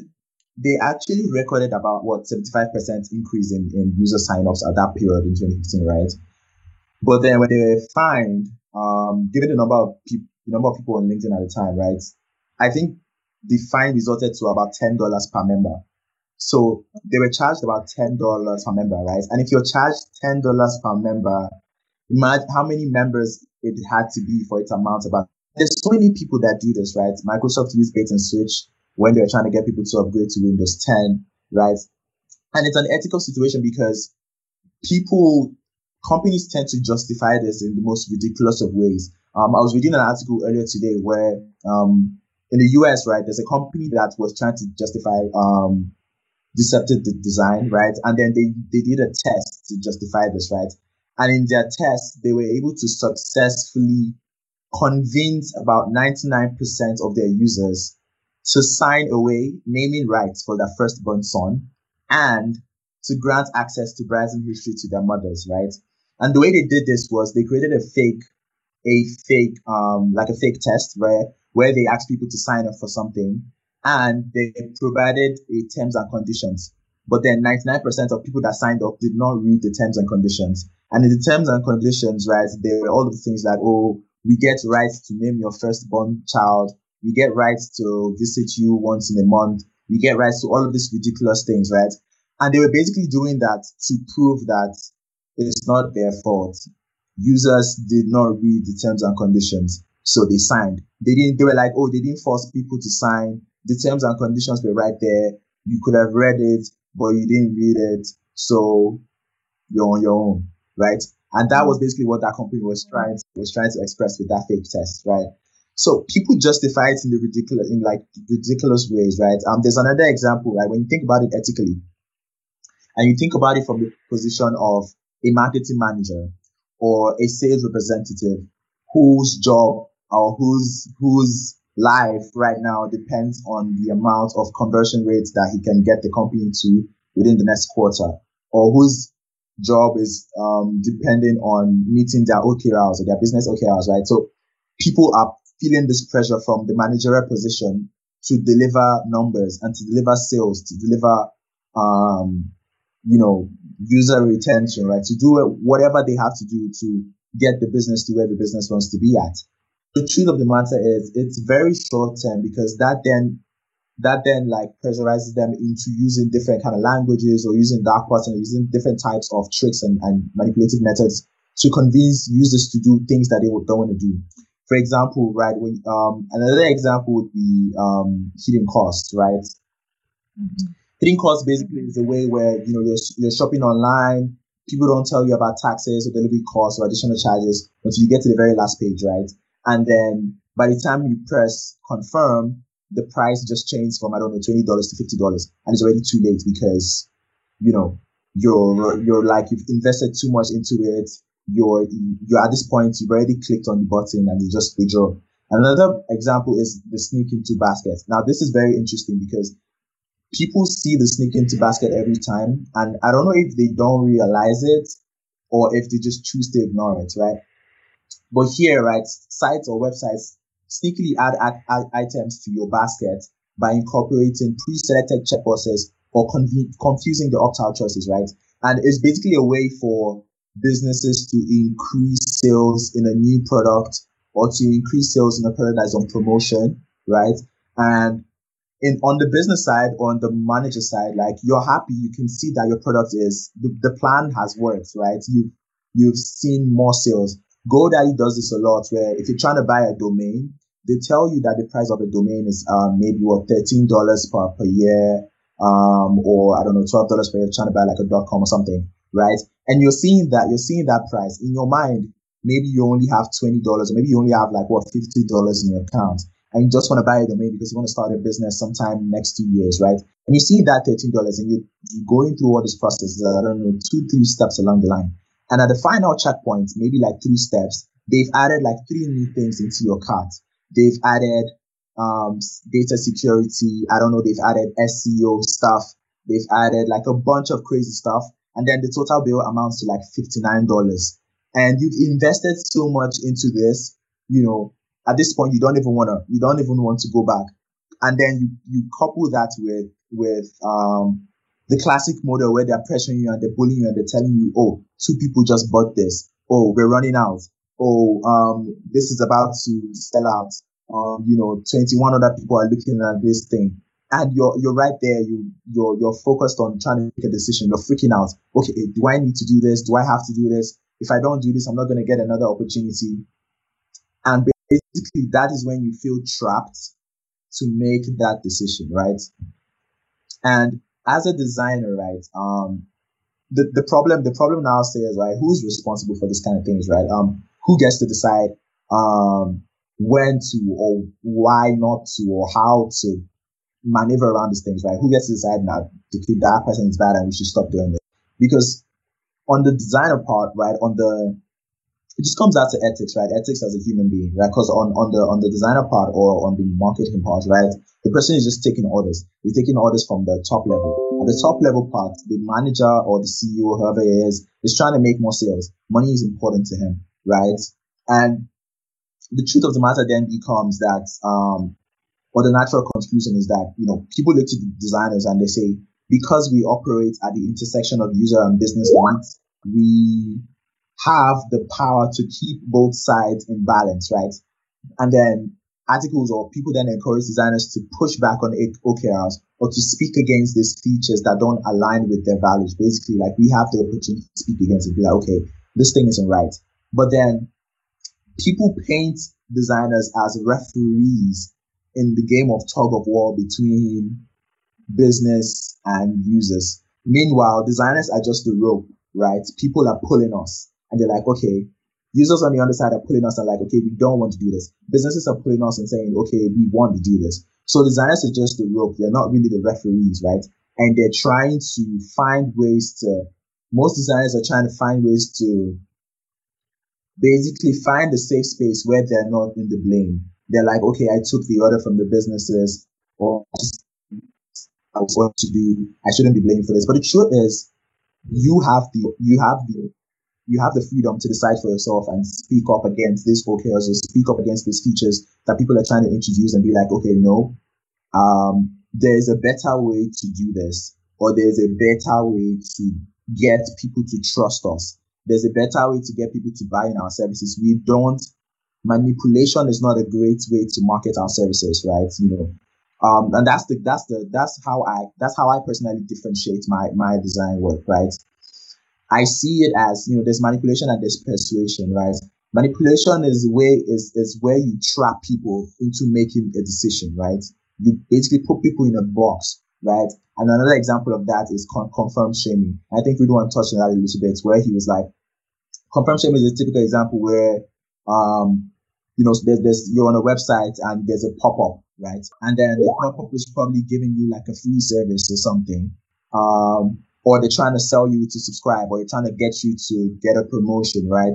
they actually recorded about what 75% increase in, in user signups at that period in 2015, right? But then when they were fined, um, given the number of people, the number of people on LinkedIn at the time, right? I think the fine resulted to about ten dollars per member. So they were charged about ten dollars per member, right? And if you're charged ten dollars per member, imagine how many members it had to be for it to amount about. There's so many people that do this, right? Microsoft used bait and switch when they're trying to get people to upgrade to Windows 10, right? And it's an ethical situation because people, companies tend to justify this in the most ridiculous of ways. Um, I was reading an article earlier today where um, in the US, right, there's a company that was trying to justify um, deceptive design, right? And then they, they did a test to justify this, right? And in their test, they were able to successfully convince about 99% of their users to sign away naming rights for their firstborn son and to grant access to browsing history to their mothers, right? And the way they did this was they created a fake, a fake, um, like a fake test where where they asked people to sign up for something and they provided a terms and conditions. But then 99% of people that signed up did not read the terms and conditions. And in the terms and conditions, right, there were all of the things like, oh, we get rights to name your firstborn child we get rights to visit you once in a month. We get rights to all of these ridiculous things, right? And they were basically doing that to prove that it's not their fault. Users did not read the terms and conditions, so they signed. They didn't. They were like, oh, they didn't force people to sign. The terms and conditions were right there. You could have read it, but you didn't read it, so you're on your own, right? And that was basically what that company was trying was trying to express with that fake test, right? So people justify it in the ridiculous, in like ridiculous ways, right? Um, there's another example, right? When you think about it ethically, and you think about it from the position of a marketing manager or a sales representative whose job or whose whose life right now depends on the amount of conversion rates that he can get the company to within the next quarter, or whose job is um, depending on meeting their OKRs or their business OKRs, right? So people are feeling this pressure from the managerial position to deliver numbers and to deliver sales, to deliver, um, you know, user retention, right? To do whatever they have to do to get the business to where the business wants to be at. The truth of the matter is it's very short term because that then that then like pressurizes them into using different kind of languages or using dark patterns, using different types of tricks and, and manipulative methods to convince users to do things that they don't want to do. For example, right, when um, another example would be um, hidden costs, right? Mm-hmm. Hidden costs basically is a way where you know you're, you're shopping online, people don't tell you about taxes or delivery costs or additional charges until you get to the very last page, right? And then by the time you press confirm, the price just changed from I don't know twenty dollars to fifty dollars, and it's already too late because you know you're you're like you've invested too much into it. You're you're at this point you've already clicked on the button and you just withdraw. Another example is the sneak into basket. Now this is very interesting because people see the sneak into basket every time, and I don't know if they don't realize it or if they just choose to ignore it, right? But here, right, sites or websites sneakily add, items to your basket by incorporating pre-selected checkboxes or conv- confusing the opt-out choices, right? And it's basically a way for businesses to increase sales in a new product or to increase sales in a product that's on promotion, right? And in on the business side or on the manager side, like you're happy, you can see that your product is the, the plan has worked, right? You you've seen more sales. GoDaddy does this a lot where if you're trying to buy a domain, they tell you that the price of a domain is um, maybe what $13 per, per year, um, or I don't know, $12 per year trying to buy like a dot com or something, right? And you're seeing that, you're seeing that price in your mind. Maybe you only have $20 or maybe you only have like what, $50 in your account and you just want to buy a domain because you want to start a business sometime next two years, right? And you see that $13 and you, you're going through all these processes, I don't know, two, three steps along the line. And at the final checkpoint, maybe like three steps, they've added like three new things into your cart. They've added um, data security. I don't know. They've added SEO stuff. They've added like a bunch of crazy stuff. And then the total bill amounts to like $59. And you've invested so much into this, you know, at this point you don't even want to you don't even want to go back and then you you couple that with with um the classic model where they're pressuring you and they're bullying you and they're telling you oh two people just bought this. Oh we're running out. Oh um this is about to sell out. Um you know 21 other people are looking at this thing. And you're you're right there. You you're you're focused on trying to make a decision. You're freaking out. Okay do i need to do this? Do i have to do this? If i don't do this i'm not going to get another opportunity. And basically that is when you feel trapped to make that decision, right? And as a designer, right, um, the, the problem the problem now says right, who's responsible for this kind of things, right? Um, who gets to decide um when to or why not to or how to maneuver around these things, right? Who gets to decide now that that person is bad and we should stop doing it? Because on the designer part, right, on the it just comes out to ethics, right? Ethics as a human being, right? Because on, on the on the designer part or on the marketing part, right, the person is just taking orders. He's taking orders from the top level. At the top level part, the manager or the CEO, whoever he is, is trying to make more sales. Money is important to him, right? And the truth of the matter then becomes that, um, or the natural conclusion is that, you know, people look to the designers and they say, because we operate at the intersection of user and business needs, we have the power to keep both sides in balance, right? And then articles or people then encourage designers to push back on OKRs or to speak against these features that don't align with their values. Basically, like we have the opportunity to speak against it, be like, okay, this thing isn't right. But then people paint designers as referees in the game of tug of war between business and users. Meanwhile, designers are just the rope, right? People are pulling us and they're like, okay, users on the other side are pulling us and like, okay, we don't want to do this. Businesses are pulling us and saying, okay, we want to do this. So designers are just the rope. They're not really the referees, right? And they're trying to find ways to, most designers are trying to find ways to basically find a safe space where they're not in the blame. They're like, okay, I took the order from the businesses or I was what to do. I shouldn't be blamed for this. But the truth is, you have the you have the you have the freedom to decide for yourself and speak up against this OKRs or speak up against these features that people are trying to introduce and be like, okay, no, um, there's a better way to do this, or there's a better way to get people to trust us. There's a better way to get people to buy in our services. We don't manipulation is not a great way to market our services, right? You know, Um, and that's the that's the that's how I that's how I personally differentiate my my design work, right? I see it as you know there's manipulation and there's persuasion, right? Manipulation is way is is where you trap people into making a decision, right? You basically put people in a box, right? And another example of that is con- confirm shaming. I think we do want to touch on that a little bit, where he was like, confirm shaming is a typical example where um you know there's, there's you're on a website and there's a pop-up right and then the pop-up is probably giving you like a free service or something um or they're trying to sell you to subscribe or they're trying to get you to get a promotion right?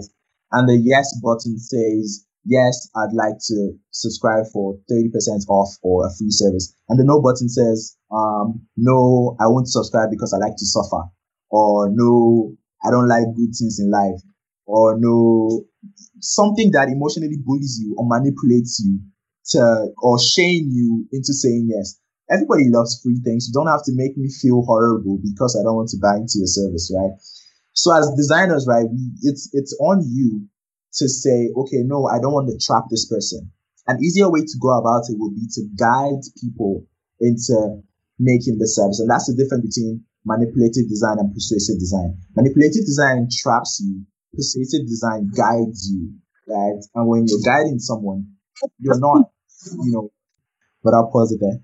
And the yes button says yes i'd like to subscribe for 30% off or a free service. And the no button says um no i won't subscribe because i like to suffer. Or no i don't like good things in life. Or no something that emotionally bullies you or manipulates you to or shame you into saying yes. Everybody loves free things. You don't have to make me feel horrible because I don't want to buy into your service, right? So as designers, right, we, it's it's on you to say, okay, no, I don't want to trap this person. An easier way to go about it would be to guide people into making the service. And that's the difference between manipulative design and persuasive design. Manipulative design traps you persuasive design guides you, right? And when you're guiding someone, you're not, you know, but I'll pause it there.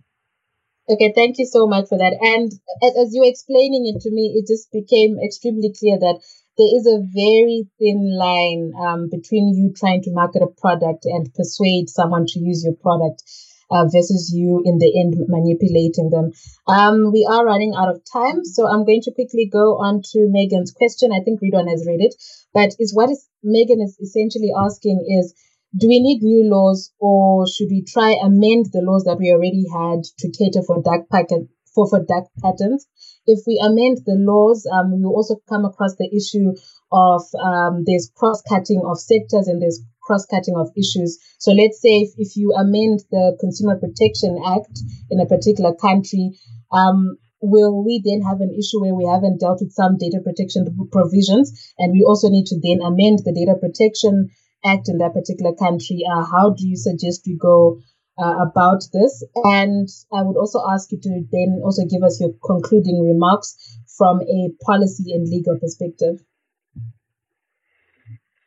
Okay, thank you so much for that. And as you were explaining it to me, it just became extremely clear that there is a very thin line um, between you trying to market a product and persuade someone to use your product uh, versus you in the end manipulating them. Um, we are running out of time, so I'm going to quickly go on to Megan's question. I think Ridwan has read it, but is what is Megan is essentially asking is do we need new laws or should we try amend the laws that we already had to cater for dark packet for, for dark patterns? If we amend the laws, um, we will also come across the issue of um, there's cross cutting of sectors and there's cross cutting of issues. So let's say if, if you amend the Consumer Protection Act in a particular country, um, will we then have an issue where we haven't dealt with some data protection provisions and we also need to then amend the Data Protection Act in that particular country? Uh, how do you suggest we go uh, about this? And I would also ask you to then also give us your concluding remarks from a policy and legal perspective.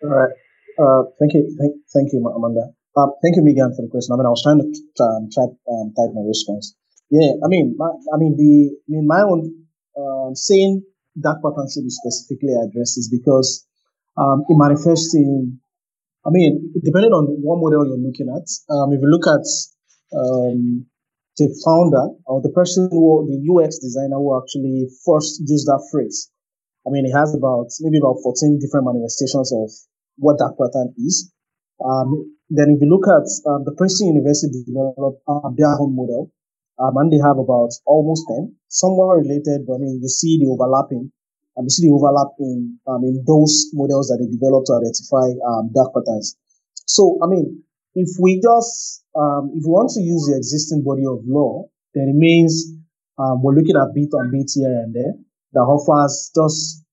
All right. Uh, thank you, thank, thank you, Amanda. Um, thank you, Megan, for the question. I mean, I was trying to um, type, um, type my response. Yeah, I mean, my, I mean, the, I mean, my own uh, saying dark pattern should be specifically addressed is because um, it manifests in, I mean, depending on what model you're looking at. Um, if you look at um, the founder or the person who, the UX designer who actually first used that phrase, I mean, it has about maybe about 14 different manifestations of what that pattern is. Um, then if you look at um, the Princeton University developed their own model, um, and they have about almost 10, somewhat related, but I mean, you see the overlapping, and you see the overlap in, um, in those models that they developed to identify um, dark patterns. So, I mean, if we just, um, if we want to use the existing body of law, then it means um, we're looking at bit on bit here and there that offers just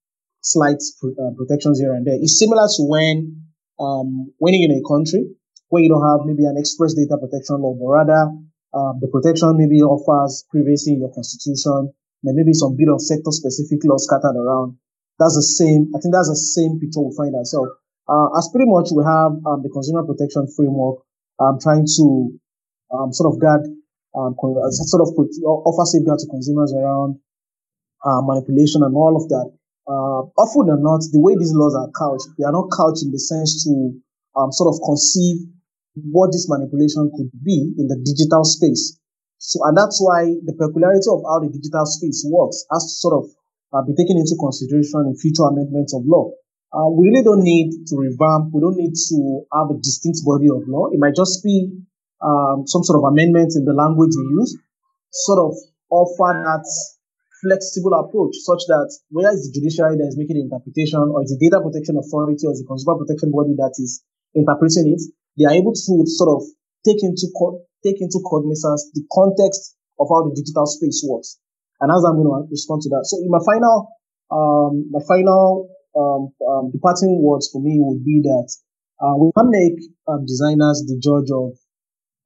slight uh, protections here and there. It's similar to when um, when you're in a country where you don't have maybe an express data protection law, but rather um, the protection maybe offers privacy in your constitution, and maybe some bit of sector specific laws scattered around. That's the same. I think that's the same picture we find ourselves. Uh, as pretty much we have um, the consumer protection framework um, trying to um, sort of guard, um, sort of offer safeguard to consumers around uh, manipulation and all of that uh, often or not, the way these laws are couched, they are not couched in the sense to um, sort of conceive what this manipulation could be in the digital space. So, and that's why the peculiarity of how the digital space works has to sort of uh, be taken into consideration in future amendments of law. Uh, we really don't need to revamp. We don't need to have a distinct body of law. It might just be um, some sort of amendments in the language we use, sort of offer that flexible approach such that whether it's the judiciary that is making the interpretation or the data protection authority or the consumer protection body that is interpreting it, they are able to sort of take into co- take into cognizance the context of how the digital space works. And as I'm going to respond to that, so in my final um, my final um, um, departing words for me would be that uh, we can't make um, designers the judge of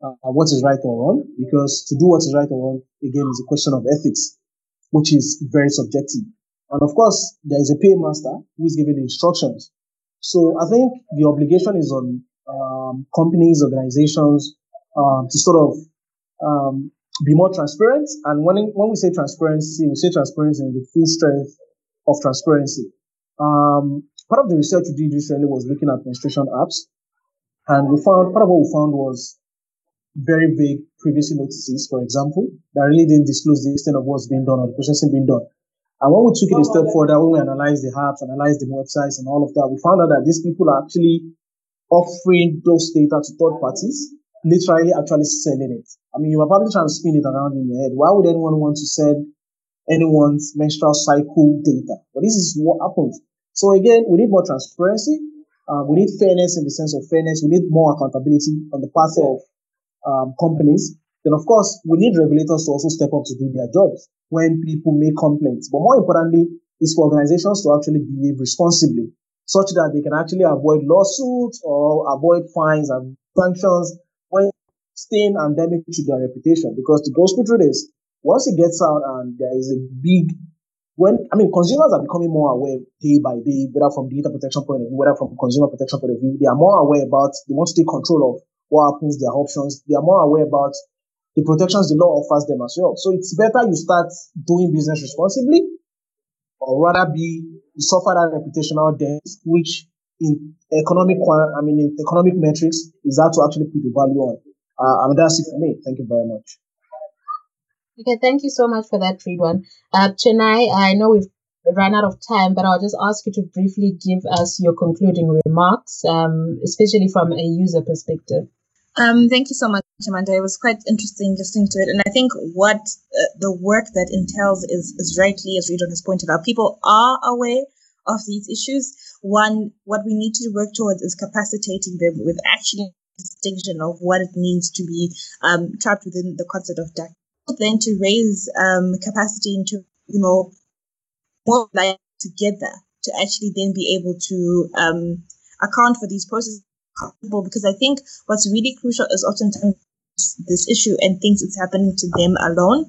uh, what is right or wrong, because to do what is right or wrong, again, is a question of ethics, which is very subjective. And of course, there is a paymaster who is giving the instructions. So I think the obligation is on um, companies, organizations um, to sort of um, be more transparent. And when, when we say transparency, we say transparency in the full strength of transparency. Um, part of the research we did recently was looking at menstruation apps. And we found, part of what we found was very vague privacy notices, for example, that really didn't disclose the extent of what's being done or the processing being done. And when we took it a step further, when we analyzed the apps, analyzed the websites and all of that, we found out that these people are actually offering those data to third parties, literally actually selling it. I mean, you are probably trying to spin it around in your head. Why would anyone want to sell anyone's menstrual cycle data? But this is what happens. So again, we need more transparency. Uh, we need fairness in the sense of fairness. We need more accountability on the part of um, companies. Then, of course, we need regulators to also step up to do their jobs when people make complaints. But more importantly, is for organizations to actually behave responsibly such that they can actually avoid lawsuits or avoid fines and sanctions staying endemic to their reputation. Because the gospel truth is, once it gets out and there is a big when I mean consumers are becoming more aware day by day, whether from data protection point of view, whether from consumer protection point of view, they are more aware about they want to take control of what happens, their options. They are more aware about the protections the law offers them as well. So it's better you start doing business responsibly or rather be you suffer that reputational debt, which in economic, I mean, in economic metrics is how to actually put the value on. Uh, I mean, that's it for me. Thank you very much. Okay, thank you so much for that, Ridwan. Uh, Chenai, I know we've run out of time, but I'll just ask you to briefly give us your concluding remarks, um, especially from a user perspective. Um, thank you so much, Amanda. It was quite interesting listening to it. And I think what uh, the work that entails is, is rightly, as Ridwan has pointed out, people are aware of these issues. One, what we need to work towards is capacitating them with actually distinction of what it means to be um, trapped within the concept of dark. Then to raise um, capacity into, you know, more life together to actually then be able to um, account for these processes because I think what's really crucial is oftentimes this issue and thinks it's happening to them alone.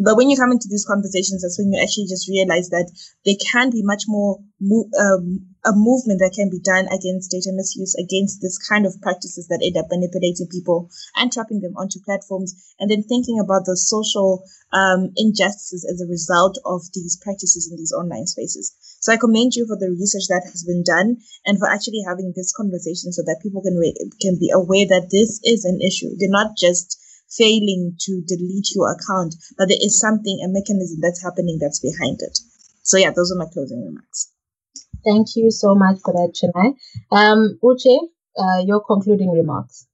But when you come into these conversations, that's when you actually just realize that there can be much more mo- um, a movement that can be done against data misuse, against this kind of practices that end up manipulating people and trapping them onto platforms, and then thinking about the social um, injustices as a result of these practices in these online spaces. So I commend you for the research that has been done and for actually having this conversation so that people can re- can be aware that this is an issue. They're not just failing to delete your account, but there is something, a mechanism that's happening that's behind it. So yeah, those are my closing remarks. Thank you so much for that, Chenai. Um, Uche, uh, your concluding remarks.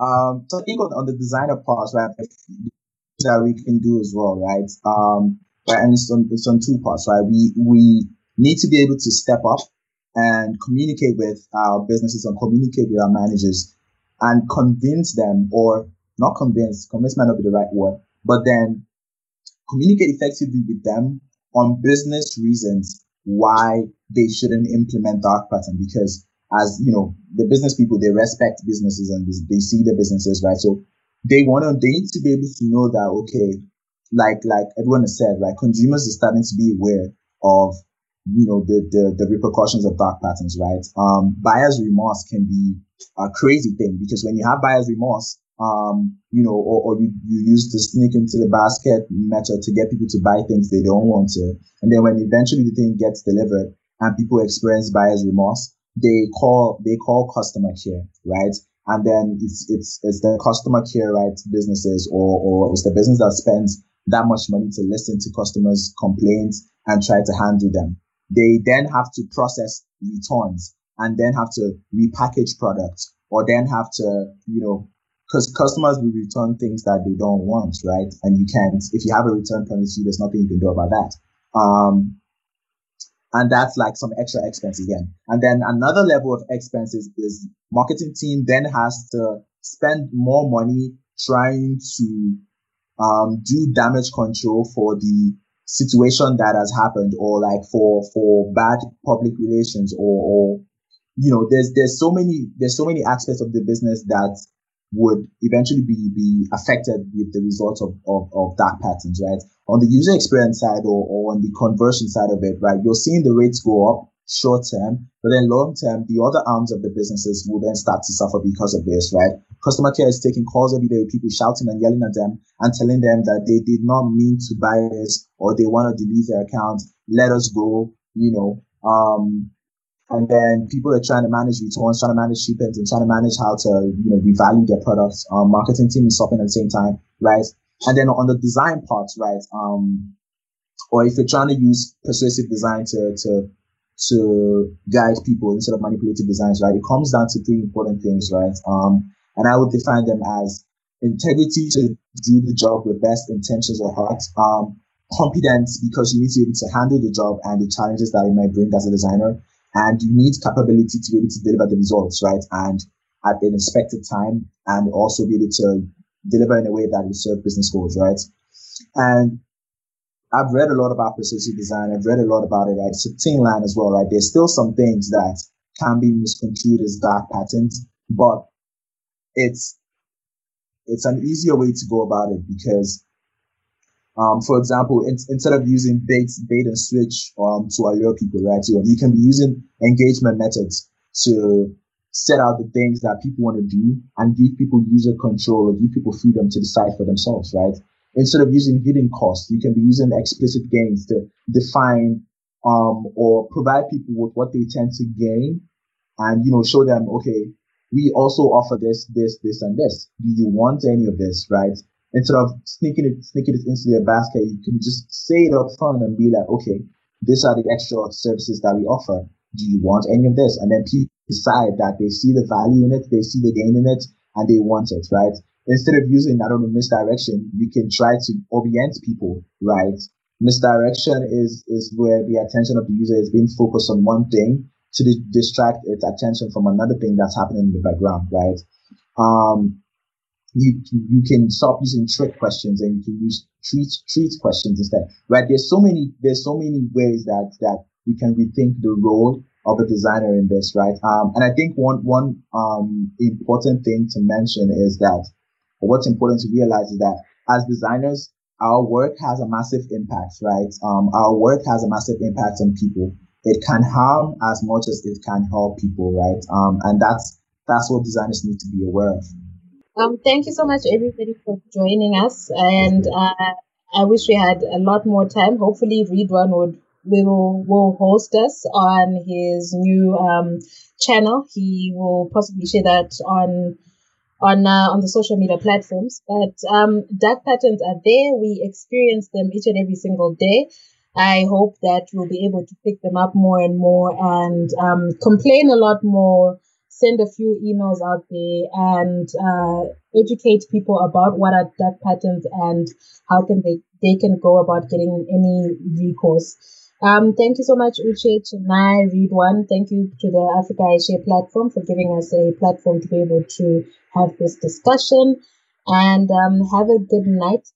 Um, so I think on, on the designer part, right, that we can do as well, right? Um, right, and it's on it's on two parts, right? We we need to be able to step up and communicate with our businesses and communicate with our managers and convince them or not convince, convince might not be the right word, but then communicate effectively with them on business reasons why they shouldn't implement dark pattern. Because as you know the business people they respect businesses and they see the businesses right? So they want to they need to be able to know that okay like like everyone has said right consumers are starting to be aware of you know the, the the repercussions of dark patterns right? Um buyer's remorse can be a crazy thing because when you have buyer's remorse um you know or, or you, you use the sneak into the basket method to get people to buy things they don't want to. And then when eventually the thing gets delivered and people experience buyer's remorse they call they call customer care right? And then it's it's it's the customer care right businesses or or it's the business that spends that much money to listen to customers complaints and try to handle them. They then have to process returns and then have to repackage products or then have to, you know, because customers will return things that they don't want, right? And you can't, if you have a return policy, there's nothing you can do about that. Um, and that's like some extra expense again. And then another level of expenses is marketing team then has to spend more money trying to um, do damage control for the situation that has happened or like for for bad public relations or or you know there's there's so many there's so many aspects of the business that would eventually be, be affected with the result of, of, of patterns, right? On the user experience side or, or on the conversion side of it, right, you're seeing the rates go up short term, but then long term, the other arms of the businesses will then start to suffer because of this, right? Customer care is taking calls every day with people shouting and yelling at them and telling them that they did not mean to buy this or they want to delete their account. Let us go, you know. Um, and then people are trying to manage returns, trying to manage shipments, and trying to manage how to, you know, revalue their products. Um, marketing team is shopping at the same time, right? And then on the design part, right? Um, or if you're trying to use persuasive design to to to guide people instead of manipulative designs, right? It comes down to three important things, right? Um, and I would define them as integrity to do the job with best intentions or heart, um, competence because you need to be able to handle the job and the challenges that it might bring as a designer, and you need capability to be able to deliver the results, right? And at an expected time, and also be able to deliver in a way that will serve business goals, right? And I've read a lot about persuasive design. I've read a lot about it, right? It's a line as well, right? There's still some things that can be misconstrued as dark patterns, but it's it's an easier way to go about it because, um, for example, instead of using bait, bait and switch um, to allure people, right? You, you can be using engagement methods to set out the things that people want to do and give people user control or give people freedom to decide for themselves, right? instead of using hidden costs, you can be using explicit gains to define um, or provide people with what they tend to gain and, you know, show them, okay, we also offer this, this, this, and this. Do you want any of this, right? Instead of sneaking it, sneaking it into their basket, you can just say it up front and be like, okay, these are the extra services that we offer. Do you want any of this? And then people decide that they see the value in it, they see the gain in it, and they want it, right? instead of using, I don't know, misdirection, you can try to orient people, right? Misdirection is, is where the attention of the user is being focused on one thing to distract its attention from another thing that's happening in the background, right? Um, you, you can stop using trick questions and you can use treat, treat questions instead, right? There's so many, there's so many ways that, that we can rethink the role of a designer in this, right? Um, and I think one, one, um, important thing to mention is that what's important to realize is that as designers, our work has a massive impact, right? Um, our work has a massive impact on people. It can harm as much as it can help people, right? Um, and that's that's what designers need to be aware of. Um, thank you so much, everybody, for joining us. And uh, I wish we had a lot more time. Hopefully, Ridwan would will will host us on his new um, channel. He will possibly share that on on uh, on the social media platforms. But um, dark patterns are there. We experience them each and every single day. I hope that we'll be able to pick them up more and more and um, complain a lot more. Send a few emails out there and uh, educate people about what are dark patterns and how can they they can go about getting any recourse. Um, thank you so much, Uche, Chenai, Ridwan. Thank you to the Africa iShare platform for giving us a platform to be able to have this discussion. And um, have a good night.